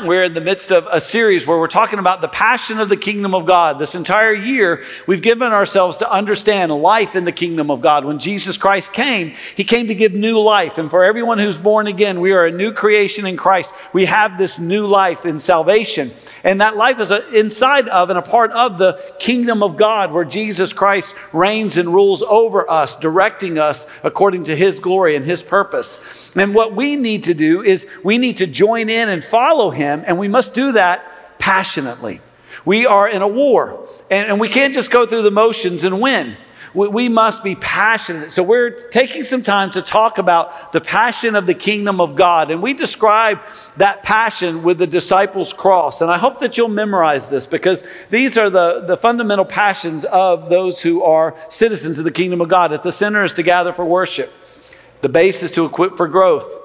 We're in the midst of a series where we're talking about the passion of the kingdom of God. This entire year, we've given ourselves to understand life in the kingdom of God. When Jesus Christ came, he came to give new life. And for everyone who's born again, we are a new creation in Christ. We have this new life in salvation. And that life is inside of and a part of the kingdom of God, where Jesus Christ reigns and rules over us, directing us according to his glory and his purpose. And what we need to do is we need to join in and follow him him, and we must do that passionately. We are in a war, and, and we can't just go through the motions and win. We, we must be passionate. So, we're taking some time to talk about the passion of the kingdom of God. And we describe that passion with the disciples' cross. And I hope that you'll memorize this because these are the, the fundamental passions of those who are citizens of the kingdom of God. At the center is to gather for worship, the base is to equip for growth.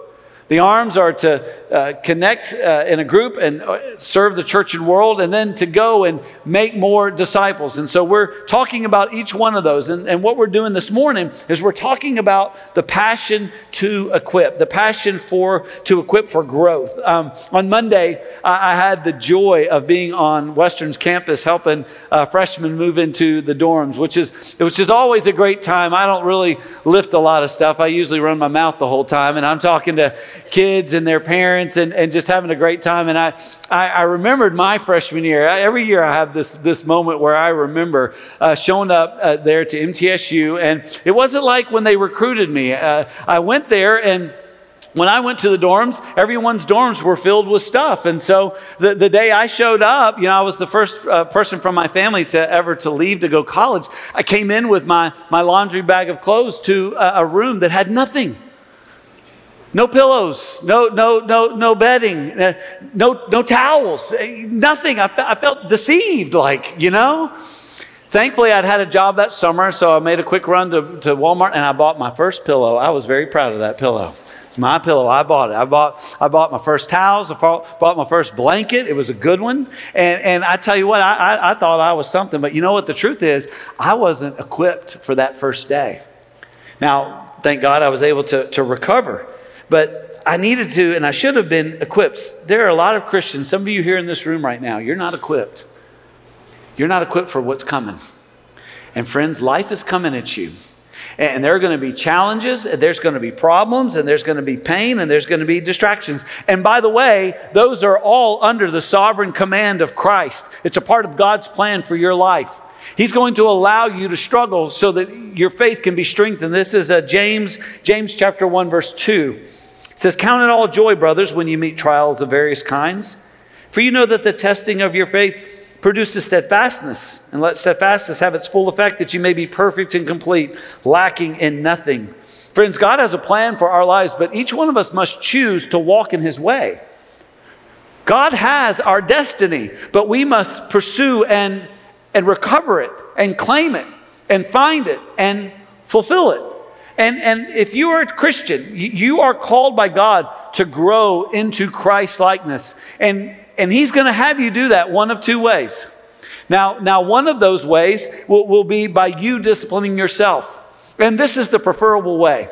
The arms are to uh, connect uh, in a group and uh, serve the church and world, and then to go and make more disciples. And so we're talking about each one of those. And, and what we're doing this morning is we're talking about the passion to equip, the passion for to equip for growth. Um, on Monday, I, I, had the joy of being on Western's campus helping uh, freshmen move into the dorms, which is which is always a great time. I don't really lift a lot of stuff. I usually run my mouth the whole time, and I'm talking to kids and their parents and, and just having a great time. And I, I, I remembered my freshman year. I, every year I have this, this moment where I remember uh, showing up uh, there to MTSU. And it wasn't like when they recruited me. Uh, I went there and when I went to the dorms, everyone's dorms were filled with stuff. And so the, the day I showed up, you know, I was the first uh, person from my family to ever to leave to go college. I came in with my, my laundry bag of clothes to a, a room that had nothing. No pillows, no, no, no, no bedding, uh, no, no towels, eh, nothing. I, I felt deceived, like, you know? Thankfully, I'd had a job that summer, so I made a quick run to, to Walmart and I bought my first pillow. I was very proud of that pillow. It's my pillow. I bought it. I bought, I bought my first towels. I bought my first blanket. It was a good one. And, and I tell you what, I, I, I thought I was something. But you know what the truth is? I wasn't equipped for that first day. Now, thank God I was able to, to recover. But I needed to, and I should have been equipped. There are a lot of Christians, some of you here in this room right now, you're not equipped. You're not equipped for what's coming. And friends, life is coming at you. And there are going to be challenges, and there's going to be problems, and there's going to be pain, and there's going to be distractions. And by the way, those are all under the sovereign command of Christ. It's a part of God's plan for your life. He's going to allow you to struggle so that your faith can be strengthened. This is a James, James chapter 1, verse 2. It says, Count it all joy, brothers, when you meet trials of various kinds. For you know that the testing of your faith produces steadfastness, and let steadfastness have its full effect, that you may be perfect and complete, lacking in nothing. Friends, God has a plan for our lives, but each one of us must choose to walk in His way. God has our destiny, but we must pursue and, and recover it and claim it and find it and fulfill it. And, and if you are a Christian, you are called by God to grow into Christ likeness. And, and He's going to have you do that one of two ways. Now, now one of those ways will, will be by you disciplining yourself. And this is the preferable way.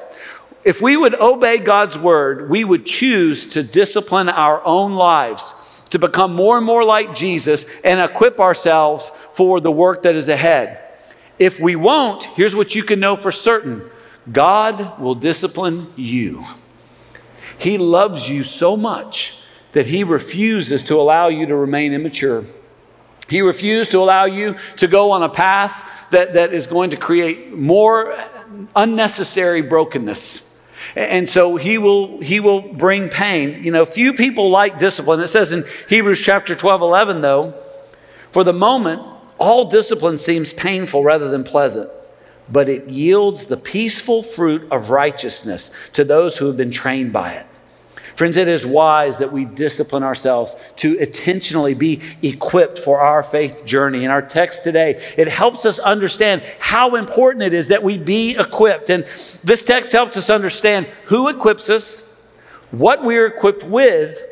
If we would obey God's word, we would choose to discipline our own lives to become more and more like Jesus and equip ourselves for the work that is ahead. If we won't, here's what you can know for certain God will discipline you. He loves you so much that He refuses to allow you to remain immature. He refused to allow you to go on a path that, that is going to create more unnecessary brokenness. And so he will, he will bring pain. You know, few people like discipline. It says in Hebrews chapter 12, 11, though, for the moment, all discipline seems painful rather than pleasant but it yields the peaceful fruit of righteousness to those who have been trained by it. Friends, it is wise that we discipline ourselves to intentionally be equipped for our faith journey. In our text today, it helps us understand how important it is that we be equipped. And this text helps us understand who equips us, what we're equipped with,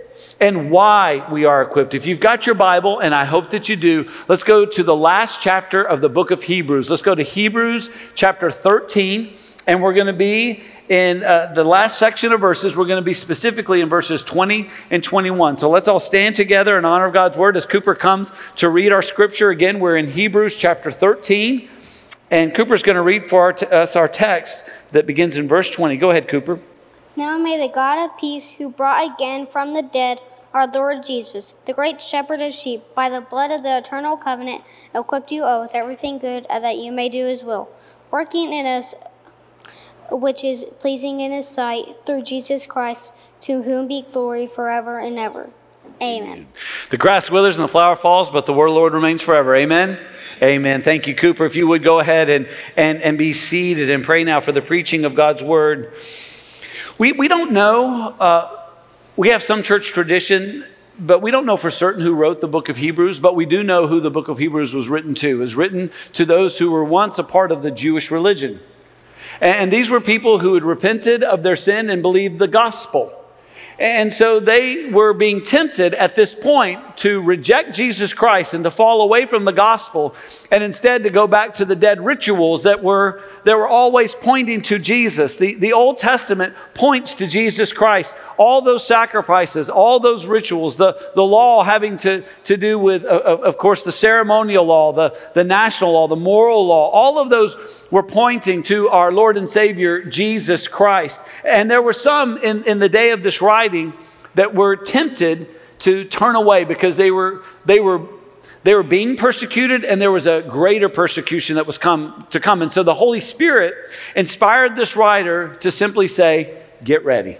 and why we are equipped. If you've got your Bible, and I hope that you do, let's go to the last chapter of the book of Hebrews. Let's go to Hebrews chapter 13. And we're going to be in uh, the last section of verses. We're going to be specifically in verses 20 and 21. So let's all stand together in honor of God's word as Cooper comes to read our scripture. Again, we're in Hebrews chapter 13. And Cooper's going to read for our t- us our text that begins in verse 20. Go ahead, Cooper. Now may the God of peace, who brought again from the dead our Lord Jesus, the great shepherd of sheep, by the blood of the eternal covenant, equipped you all with everything good that you may do his will, working in us which is pleasing in his sight through Jesus Christ, to whom be glory forever and ever. Amen. The grass withers and the flower falls, but the word of the Lord remains forever. Amen. Amen. Thank you, Cooper. If you would go ahead and, and, and be seated and pray now for the preaching of God's word. We, we don't know. Uh, we have some church tradition, but we don't know for certain who wrote the book of Hebrews, but we do know who the book of Hebrews was written to. It was written to those who were once a part of the Jewish religion. And these were people who had repented of their sin and believed the gospel. And so they were being tempted at this point to reject Jesus Christ and to fall away from the gospel and instead to go back to the dead rituals that were, that were always pointing to Jesus. The, the Old Testament points to Jesus Christ. All those sacrifices, all those rituals, the, the law having to, to do with, uh, of course, the ceremonial law, the, the national law, the moral law, all of those were pointing to our Lord and Savior, Jesus Christ. And there were some in, in the day of this writing that were tempted to turn away because they were, they were, they were being persecuted and there was a greater persecution that was come to come. And so the Holy Spirit inspired this writer to simply say, get ready.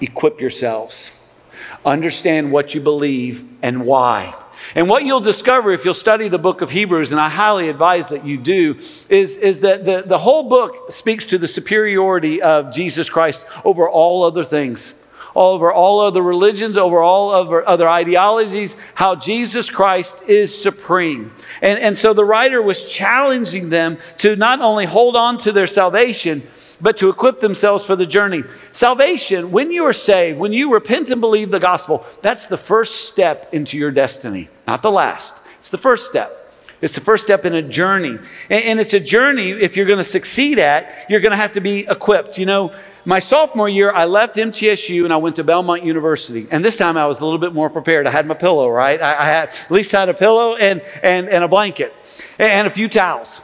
Equip yourselves. Understand what you believe and why. And what you'll discover if you'll study the book of Hebrews, and I highly advise that you do, is, is that the, the whole book speaks to the superiority of Jesus Christ over all other things over all other religions, over all other, other ideologies, how Jesus Christ is supreme. And, and so the writer was challenging them to not only hold on to their salvation, but to equip themselves for the journey. Salvation, when you are saved, when you repent and believe the gospel, that's the first step into your destiny, not the last. It's the first step. It's the first step in a journey. And, it's a journey, if you're going to succeed at, you're going to have to be equipped. You know, my sophomore year, I left MTSU and I went to Belmont University. And this time I was a little bit more prepared. I had my pillow, right? I, I had at least had a pillow and, and, and a blanket and a few towels.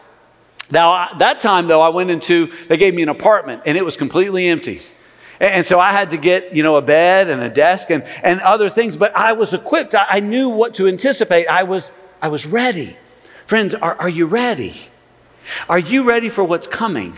Now, that time though, I went into, they gave me an apartment and it was completely empty. And so I had to get, you know, a bed and a desk and, and other things, but I was equipped. I, I knew what to anticipate. I was, I was ready. Friends, are, are you ready? Are you ready for what's coming?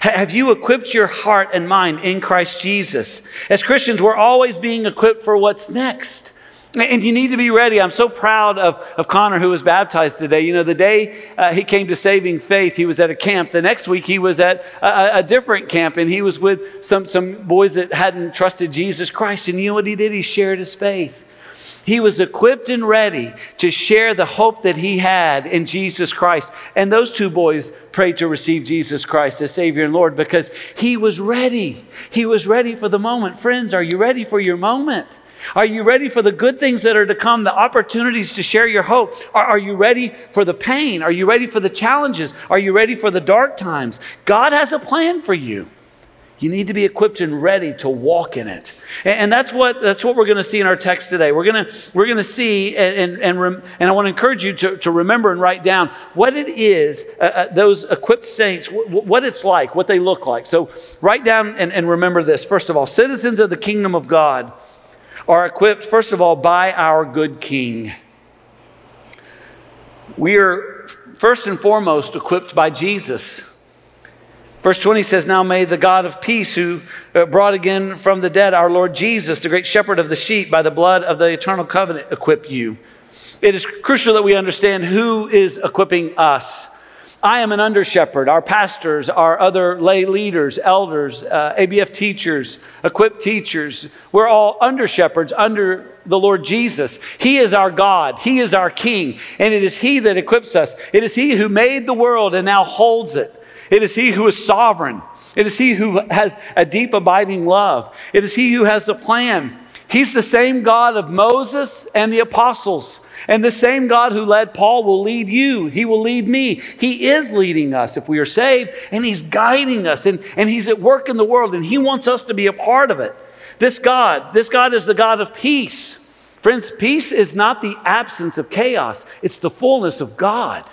Have you equipped your heart and mind in Christ Jesus? As Christians, we're always being equipped for what's next. And you need to be ready. I'm so proud of, of Connor, who was baptized today. You know, the day uh, he came to saving faith, he was at a camp. The next week, he was at a, a, different camp, and he was with some, some boys that hadn't trusted Jesus Christ. And you know what he did? He shared his faith. He was equipped and ready to share the hope that he had in Jesus Christ. And those two boys prayed to receive Jesus Christ as Savior and Lord because he was ready. He was ready for the moment. Friends, are you ready for your moment? Are you ready for the good things that are to come, the opportunities to share your hope? Are, are, you ready for the pain? Are you ready for the challenges? Are you ready for the dark times? God has a plan for you. You need to be equipped and ready to walk in it. And, and that's, what, that's what we're going to see in our text today. We're going to, we're going to see, and, and, and, and I want to encourage you to, to remember and write down what it is, uh, uh, those equipped saints, w- what it's like, what they look like. So write down and, and remember this. First of all, citizens of the kingdom of God are equipped, first of all, by our good King. We are first and foremost equipped by Jesus. Verse 20 says, Now may the God of peace, who uh, brought again from the dead our Lord Jesus, the great shepherd of the sheep, by the blood of the eternal covenant, equip you. It is crucial that we understand who is equipping us. I am an under shepherd. Our pastors, our other lay leaders, elders, uh, ABF teachers, equipped teachers, we're all under shepherds under the Lord Jesus. He is our God, He is our King, and it is He that equips us. It is He who made the world and now holds it. It is He who is sovereign. It is He who has a deep, abiding love. It is He who has the plan He's the same God of Moses and the apostles. And the same God who led Paul will lead you. He will lead me. He is leading us if we are saved, and He's guiding us, and, and He's at work in the world, and He wants us to be a part of it. This God, this God is the God of peace. Friends, peace is not the absence of chaos, it's the fullness of God.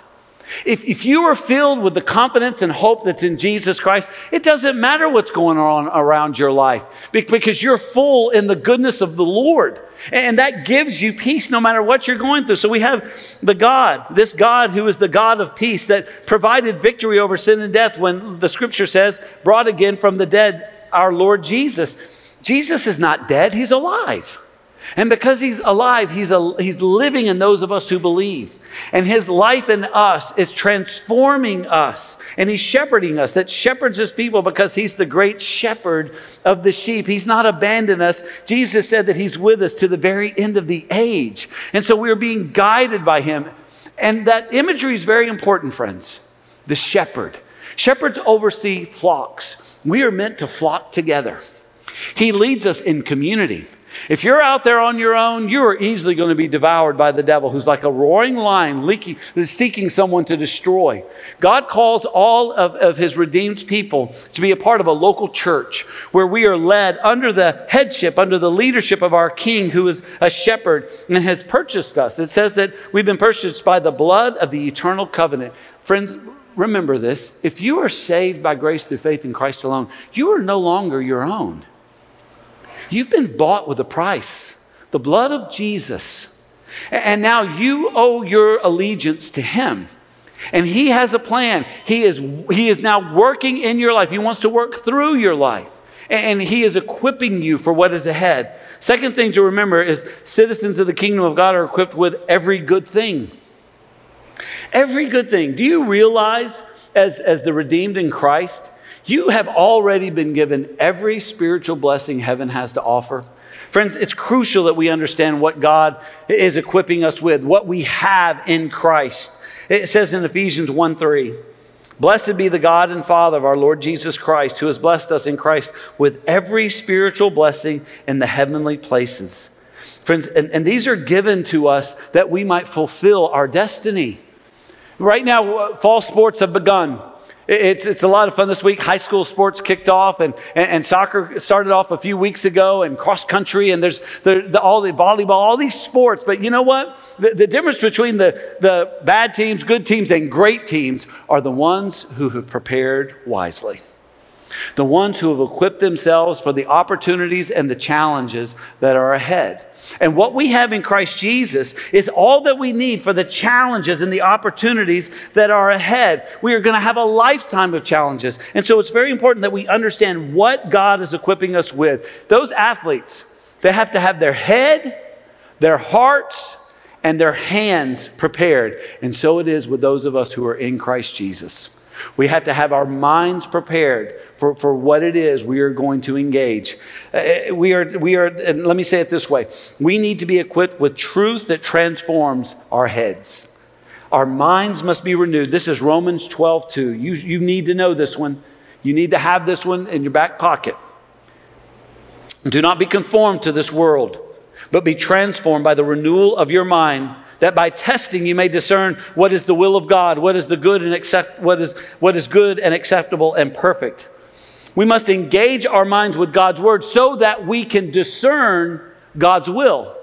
If, if you are filled with the confidence and hope that's in Jesus Christ, it doesn't matter what's going on around your life because you're full in the goodness of the Lord. And that gives you peace no matter what you're going through. So we have the God, this God who is the God of peace that provided victory over sin and death when the scripture says, brought again from the dead our Lord Jesus. Jesus is not dead, he's alive. And because he's alive, he's, a, he's living in those of us who believe. And his life in us is transforming us. And he's shepherding us. That shepherds his people because he's the great shepherd of the sheep. He's not abandoned us. Jesus said that he's with us to the very end of the age. And so we're being guided by him. And that imagery is very important, friends. The shepherd. Shepherds oversee flocks. We are meant to flock together. He leads us in community. If you're out there on your own, you are easily going to be devoured by the devil, who's like a roaring lion leaking, seeking someone to destroy. God calls all of, of his redeemed people to be a part of a local church where we are led under the headship, under the leadership of our King, who is a shepherd and has purchased us. It says that we've been purchased by the blood of the eternal covenant. Friends, remember this. If you are saved by grace through faith in Christ alone, you are no longer your own. You've been bought with a price, the blood of Jesus. And now you owe your allegiance to Him. And He has a plan. He is, he is now working in your life, He wants to work through your life. And He is equipping you for what is ahead. Second thing to remember is citizens of the kingdom of God are equipped with every good thing. Every good thing. Do you realize, as, as the redeemed in Christ, you have already been given every spiritual blessing heaven has to offer. Friends, it's crucial that we understand what God is equipping us with, what we have in Christ. It says in Ephesians 1 3, Blessed be the God and Father of our Lord Jesus Christ, who has blessed us in Christ with every spiritual blessing in the heavenly places. Friends, and, and these are given to us that we might fulfill our destiny. Right now, uh, fall sports have begun. It's, it's a lot of fun this week. High school sports kicked off, and, and, and soccer started off a few weeks ago, and cross country, and there's the, the, all the volleyball, all these sports. But you know what? The, the difference between the, the bad teams, good teams, and great teams are the ones who have prepared wisely the ones who have equipped themselves for the opportunities and the challenges that are ahead. And what we have in Christ Jesus is all that we need for the challenges and the opportunities that are ahead. We are going to have a lifetime of challenges. And so it's very important that we understand what God is equipping us with. Those athletes, they have to have their head, their hearts, and their hands prepared. And so it is with those of us who are in Christ Jesus. We have to have our minds prepared for, for what it is we are going to engage. Uh, we are, we are, and let me say it this way we need to be equipped with truth that transforms our heads. Our minds must be renewed. This is Romans 12, 2. You, you need to know this one. You need to have this one in your back pocket. Do not be conformed to this world, but be transformed by the renewal of your mind that by testing you may discern what is the will of God, what is the good and accept, what is, what is good and acceptable and perfect. We must engage our minds with God's word so that we can discern God's will.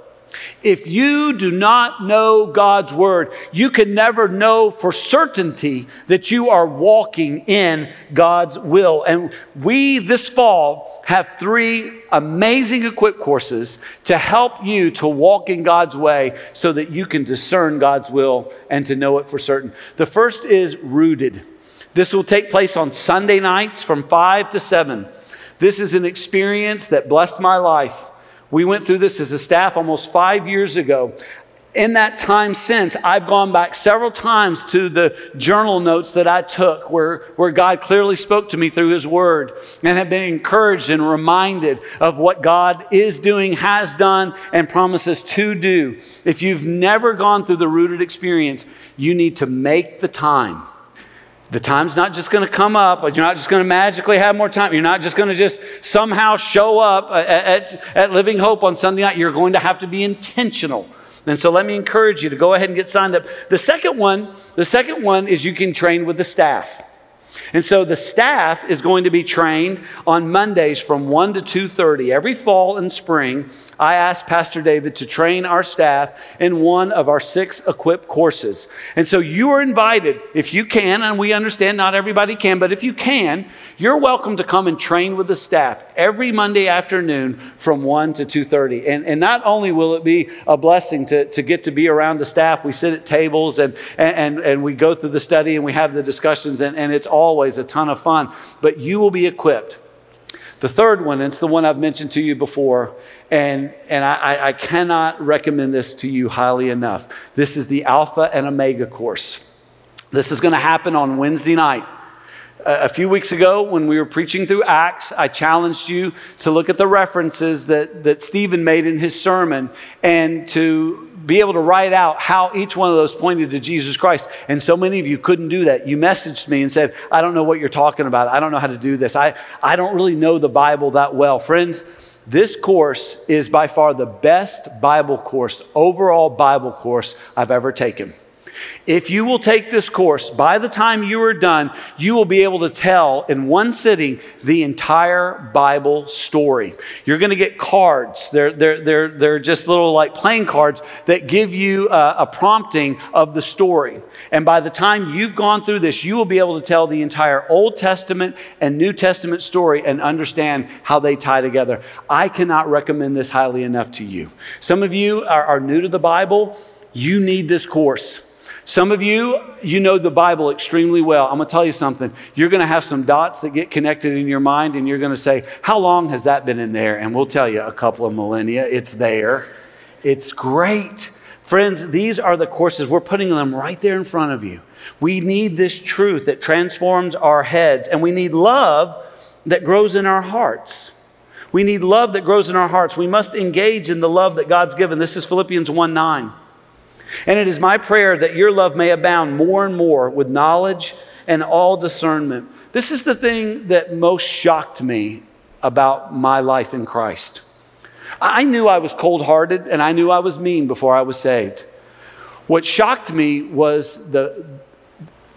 If you do not know God's word, you can never know for certainty that you are walking in God's will. And we this fall have three amazing equip courses to help you to walk in God's way so that you can discern God's will and to know it for certain. The first is rooted. This will take place on Sunday nights from 5 to 7. This is an experience that blessed my life. We went through this as a staff almost five years ago. In that time since, I've gone back several times to the journal notes that I took where, where God clearly spoke to me through His Word and have been encouraged and reminded of what God is doing, has done, and promises to do. If you've never gone through the rooted experience, you need to make the time The time's not just going to come up, you're not just going to magically have more time. You're not just going to just somehow show up at, at, at Living Hope on Sunday night. You're going to have to be intentional. And so let me encourage you to go ahead and get signed up. The second one, the second one is you can train with the staff. And so the staff is going to be trained on Mondays from 1 to 2:30 every fall and spring I asked Pastor David to train our staff in one of our six equip courses. And so you are invited, if you can, and we understand not everybody can, but if you can, you're welcome to come and train with the staff every Monday afternoon from 1 to 2.30. And, and not only will it be a blessing to, to get to be around the staff, we sit at tables and, and, and we go through the study and we have the discussions, and, and it's always a ton of fun, but you will be equipped. The third one, it's the one I've mentioned to you before, and, and I, I cannot recommend this to you highly enough. This is the Alpha and Omega course. This is going to happen on Wednesday night. A few weeks ago, when we were preaching through Acts, I challenged you to look at the references that, that Stephen made in his sermon and to be able to write out how each one of those pointed to Jesus Christ. And so many of you couldn't do that. You messaged me and said, I don't know what you're talking about. I don't know how to do this. I, I don't really know the Bible that well. Friends, this course is by far the best Bible course, overall Bible course I've ever taken. If you will take this course, by the time you are done, you will be able to tell in one sitting the entire Bible story. You're going to get cards. They're, they're, they're, they're just little like playing cards that give you a, a prompting of the story. And by the time you've gone through this, you will be able to tell the entire Old Testament and New Testament story and understand how they tie together. I cannot recommend this highly enough to you. Some of you are, are new to the Bible. You need this course. Some of you, you know the Bible extremely well. I'm going to tell you something. You're going to have some dots that get connected in your mind, and you're going to say, How long has that been in there? And we'll tell you a couple of millennia. It's there. It's great. Friends, these are the courses. We're putting them right there in front of you. We need this truth that transforms our heads, and we need love that grows in our hearts. We need love that grows in our hearts. We must engage in the love that God's given. This is Philippians 1 9. And it is my prayer that your love may abound more and more with knowledge and all discernment. This is the thing that most shocked me about my life in Christ. I knew I was cold hearted and I knew I was mean before I was saved. What shocked me was the,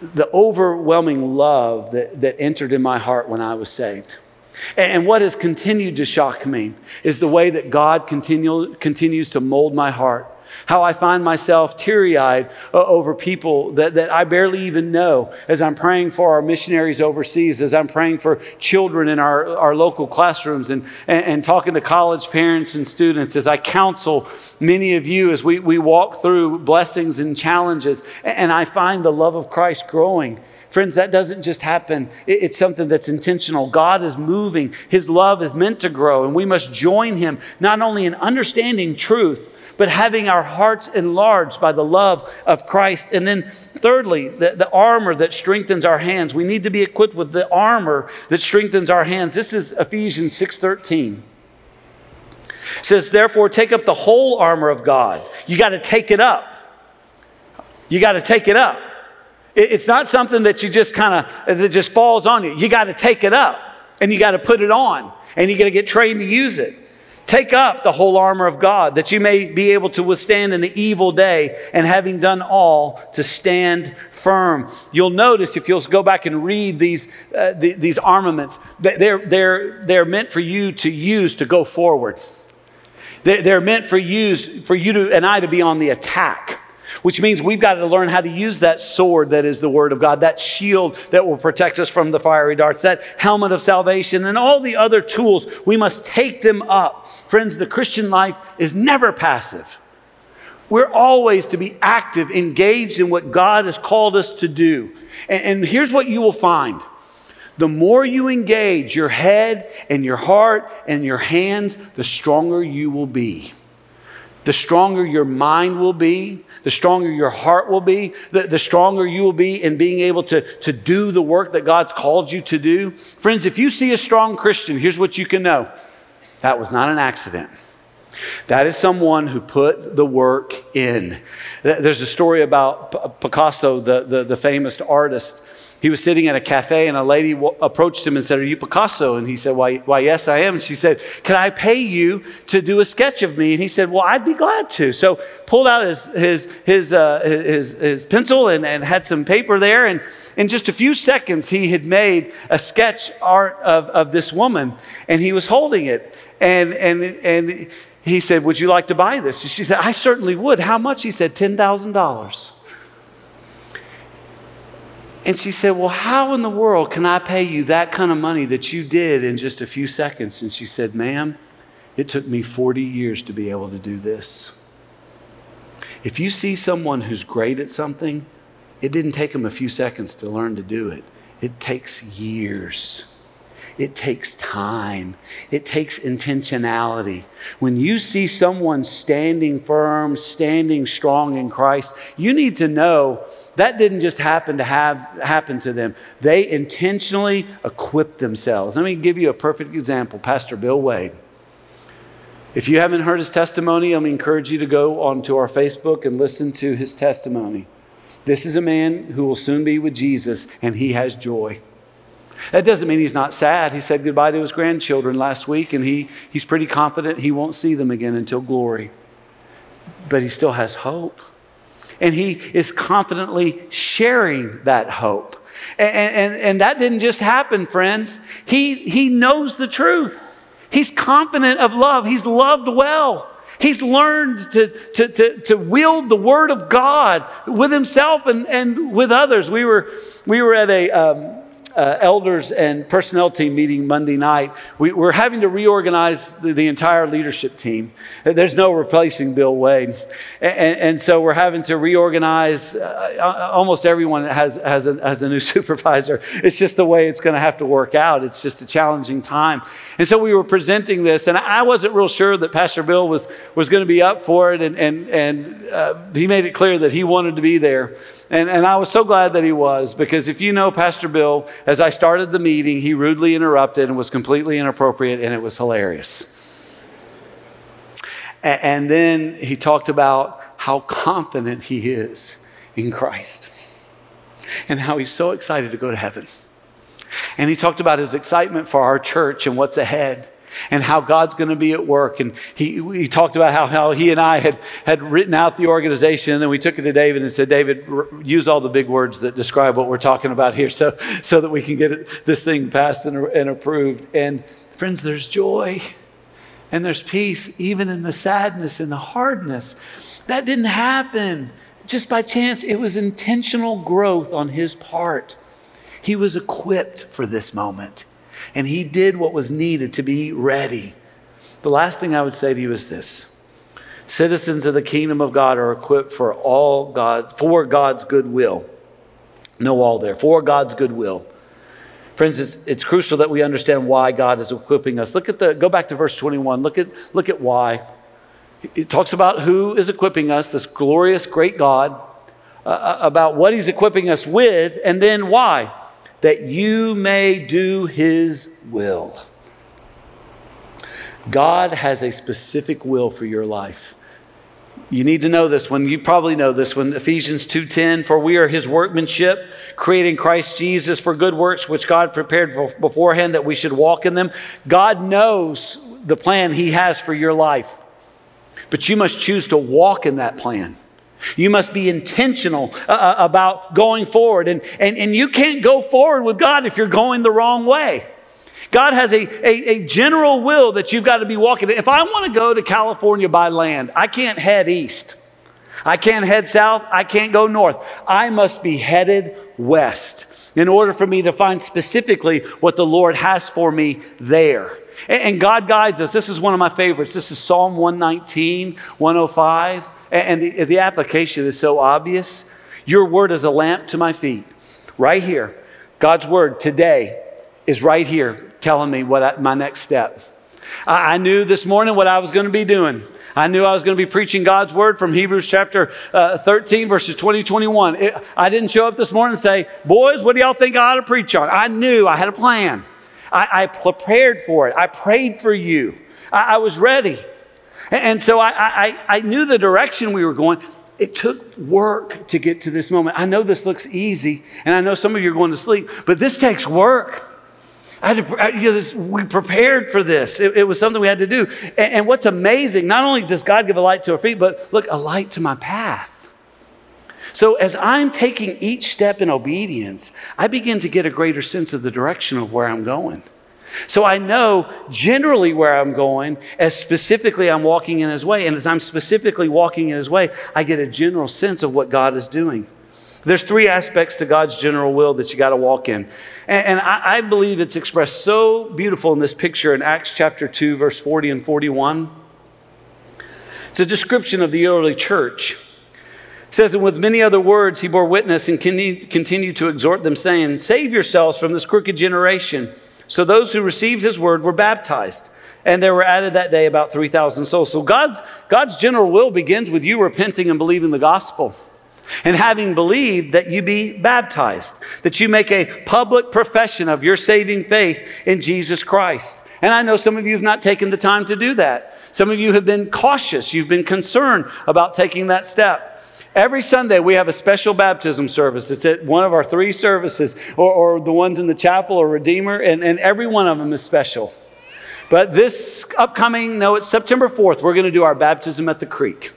the overwhelming love that, that entered in my heart when I was saved. And what has continued to shock me is the way that God continue, continues to mold my heart how I find myself teary eyed uh, over people that, that I barely even know as I'm praying for our missionaries overseas, as I'm praying for children in our, our local classrooms, and, and, and talking to college parents and students, as I counsel many of you as we, we walk through blessings and challenges, and I find the love of Christ growing. Friends, that doesn't just happen. It's something that's intentional. God is moving. His love is meant to grow, and we must join Him not only in understanding truth, but having our hearts enlarged by the love of Christ. And then, thirdly, the, the armor that strengthens our hands. We need to be equipped with the armor that strengthens our hands. This is Ephesians 6:13. It says, therefore, take up the whole armor of God. You got to take it up. You got to take it up. It's not something that you just kind of, that just falls on you. You got to take it up and you got to put it on and you got to get trained to use it. Take up the whole armor of God that you may be able to withstand in the evil day and having done all to stand firm. You'll notice if you'll go back and read these, uh, the, these armaments, they're, they're, they're meant for you to use to go forward. They're, they're meant for, use, for you to, and I to be on the attack which means we've got to learn how to use that sword that is the Word of God, that shield that will protect us from the fiery darts, that helmet of salvation, and all the other tools. We must take them up. Friends, the Christian life is never passive. We're always to be active, engaged in what God has called us to do. And, and here's what you will find the more you engage your head and your heart and your hands, the stronger you will be. The stronger your mind will be, the stronger your heart will be, the, the stronger you will be in being able to, to do the work that God's called you to do. Friends, if you see a strong Christian, here's what you can know that was not an accident. That is someone who put the work in. There's a story about Picasso, the, the, the famous artist he was sitting at a cafe and a lady w- approached him and said, Are you Picasso? And he said, why, why, yes, I am. And she said, Can I pay you to do a sketch of me? And he said, Well, I'd be glad to. So pulled out his, his, his, uh, his, his pencil and, and had some paper there. And in just a few seconds, he had made a sketch art of, of this woman and he was holding it. And, and, and he said, Would you like to buy this? And she said, I certainly would. How much? He said, $10,000. And she said, Well, how in the world can I pay you that kind of money that you did in just a few seconds? And she said, Ma'am, it took me 40 years to be able to do this. If you see someone who's great at something, it didn't take them a few seconds to learn to do it, it takes years. It takes time. It takes intentionality. When you see someone standing firm, standing strong in Christ, you need to know that didn't just happen to have happen to them. They intentionally equipped themselves. Let me give you a perfect example. Pastor Bill Wade. If you haven't heard his testimony, I'm encourage you to go onto our Facebook and listen to his testimony. This is a man who will soon be with Jesus, and he has joy. That doesn't mean he's not sad. He said goodbye to his grandchildren last week, and he, he's pretty confident he won't see them again until glory. But he still has hope. And he is confidently sharing that hope. And, and, and that didn't just happen, friends. He, he knows the truth. He's confident of love. He's loved well. He's learned to, to, to, to wield the word of God with himself and, and with others. We were, we were at a, um, uh, elders and personnel team meeting Monday night, we, are having to reorganize the, the, entire leadership team. There's no replacing Bill Wade. And, and so we're having to reorganize. Uh, almost everyone has, has, a, has a new supervisor. It's just the way it's going to have to work out. It's just a challenging time. And so we were presenting this, and I wasn't real sure that Pastor Bill was, was going to be up for it. And, and, and uh, he made it clear that he wanted to be there. And, and I was so glad that he was, because if you know Pastor Bill, as I started the meeting, he rudely interrupted and was completely inappropriate, and it was hilarious. And then he talked about how confident he is in Christ and how he's so excited to go to heaven. And he talked about his excitement for our church and what's ahead and how God's going to be at work. And he, he talked about how, how he and I had, had written out the organization. And then we took it to David and said, David, use all the big words that describe what we're talking about here so, so that we can get it, this thing passed and, and approved. And friends, there's joy and there's peace, even in the sadness and the hardness. That didn't happen just by chance, it was intentional growth on his part. He was equipped for this moment and he did what was needed to be ready. The last thing I would say to you is this citizens of the kingdom of God are equipped for all God, for God's goodwill. No all there, for God's goodwill. Friends, it's, it's crucial that we understand why God is equipping us. Look at the, go back to verse 21. Look at, look at why. It talks about who is equipping us, this glorious, great God, uh, uh about what he's equipping us with, and then why that you may do his will. God has a specific will for your life. You need to know this one. You probably know this one. Ephesians 2:10 for we are his workmanship creating Christ Jesus for good works which God prepared for beforehand that we should walk in them. God knows the plan he has for your life. But you must choose to walk in that plan. You must be intentional uh, uh, about going forward. And, and, and you can't go forward with God if you're going the wrong way. God has a, a, a general will that you've got to be walking. If I want to go to California by land, I can't head east. I can't head south. I can't go north. I must be headed west in order for me to find specifically what the Lord has for me there. And God guides us. This is one of my favorites. This is Psalm 119, 105. And the, the application is so obvious. Your word is a lamp to my feet. Right here. God's word today is right here telling me what I, my next step. I, I knew this morning what I was going to be doing. I knew I was going to be preaching God's word from Hebrews chapter uh, 13, verses 20, 21. It, I didn't show up this morning and say, Boys, what do y'all think I ought to preach on? I knew I had a plan. I, I prepared for it. I prayed for you. I, I was ready. And, so I, I, I knew the direction we were going. it took work to get to this moment. I know this looks easy, and I know some of you are going to sleep, but this takes work. I had to, you know, this, we prepared for this. It, it, was something we had to do. And, and what's amazing, not only does God give a light to our feet, but look, a light to my path. So as I'm taking each step in obedience, I begin to get a greater sense of the direction of where I'm going. So I know generally where I'm going, as specifically I'm walking in His way. And as I'm specifically walking in His way, I get a general sense of what God is doing. There's three aspects to God's general will that you got to walk in. And, and I, I, believe it's expressed so beautiful in this picture in Acts chapter 2, verse 40 and 41. It's a description of the early church. It says, And with many other words, he bore witness and continued to exhort them, saying, Save yourselves from this crooked generation. So those who received his word were baptized. And there were added that day about 3,000 souls. So God's, God's general will begins with you repenting and believing the gospel. And having believed that you be baptized, that you make a public profession of your saving faith in Jesus Christ. And I know some of you have not taken the time to do that. Some of you have been cautious, you've been concerned about taking that step. Every Sunday, we have a special baptism service. It's at one of our three services, or, or the ones in the chapel or Redeemer, and, and every one of them is special. But this upcoming, no, it's September 4th, we're going to do our baptism at the creek.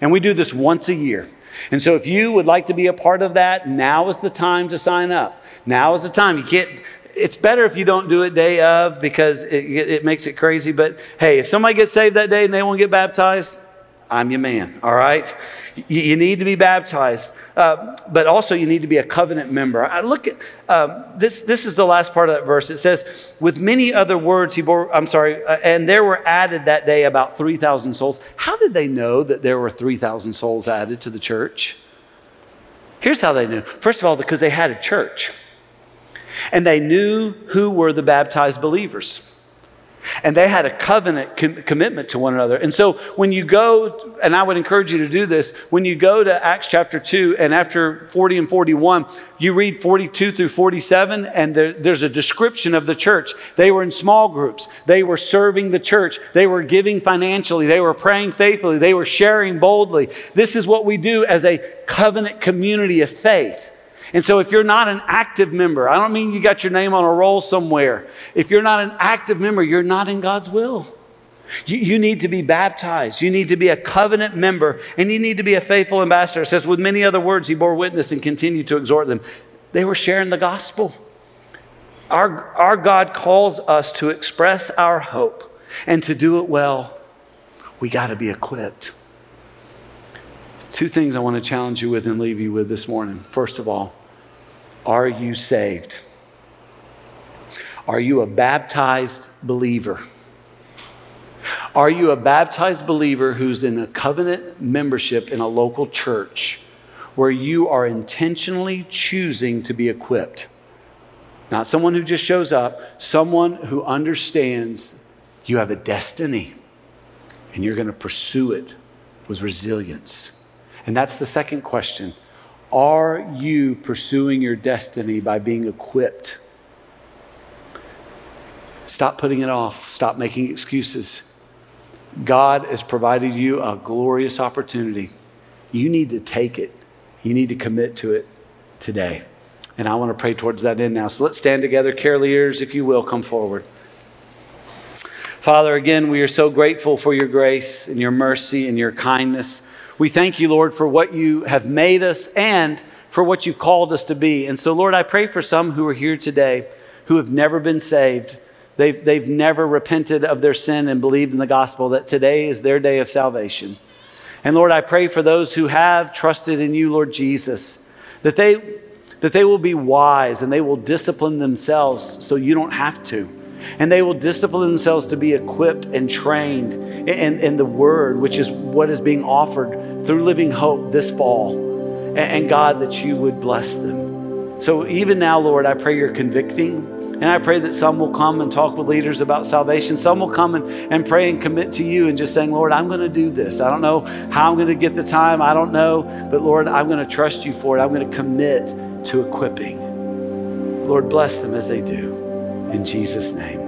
And we do this once a year. And so if you would like to be a part of that, now is the time to sign up. Now is the time. You can't, it's better if you don't do it day of because it, it makes it crazy. But hey, if somebody gets saved that day and they won't get baptized, I'm your man, all right? You, you need to be baptized, uh, but also you need to be a covenant member. I look at um, this, this is the last part of that verse. It says, With many other words, he bore, I'm sorry, uh, and there were added that day about 3,000 souls. How did they know that there were 3,000 souls added to the church? Here's how they knew. First of all, because they had a church, and they knew who were the baptized believers. And they had a covenant com- commitment to one another. And so when you go, and I would encourage you to do this, when you go to Acts chapter 2 and after 40 and 41, you read 42 through 47, and there, there's a description of the church. They were in small groups, they were serving the church, they were giving financially, they were praying faithfully, they were sharing boldly. This is what we do as a covenant community of faith. And so, if you're not an active member, I don't mean you got your name on a roll somewhere. If you're not an active member, you're not in God's will. You, you, need to be baptized. You need to be a covenant member, and you need to be a faithful ambassador. It says, with many other words, he bore witness and continued to exhort them. They were sharing the gospel. Our, our God calls us to express our hope and to do it well. We got to be equipped. Two things I want to challenge you with and leave you with this morning. First of all, are you saved? Are you a baptized believer? Are you a baptized believer who's in a covenant membership in a local church where you are intentionally choosing to be equipped? Not someone who just shows up, someone who understands you have a destiny and you're going to pursue it with resilience. And that's the second question. Are you pursuing your destiny by being equipped? Stop putting it off. Stop making excuses. God has provided you a glorious opportunity. You need to take it, you need to commit to it today. And I want to pray towards that end now. So let's stand together. Care leaders, if you will, come forward. Father, again, we are so grateful for your grace and your mercy and your kindness. We thank you, Lord, for what you have made us and for what you've called us to be. And so, Lord, I pray for some who are here today who have never been saved. They've, they've never repented of their sin and believed in the gospel, that today is their day of salvation. And Lord, I pray for those who have trusted in you, Lord Jesus, that they, that they will be wise and they will discipline themselves so you don't have to. And they will discipline themselves to be equipped and trained in, in the word, which is what is being offered through Living Hope this fall. And, and God, that you would bless them. So even now, Lord, I pray you're convicting. And I pray that some will come and talk with leaders about salvation. Some will come and, and pray and commit to you and just saying, Lord, I'm going to do this. I don't know how I'm going to get the time. I don't know. But Lord, I'm going to trust you for it. I'm going to commit to equipping. Lord, bless them as they do. In Jesus' name.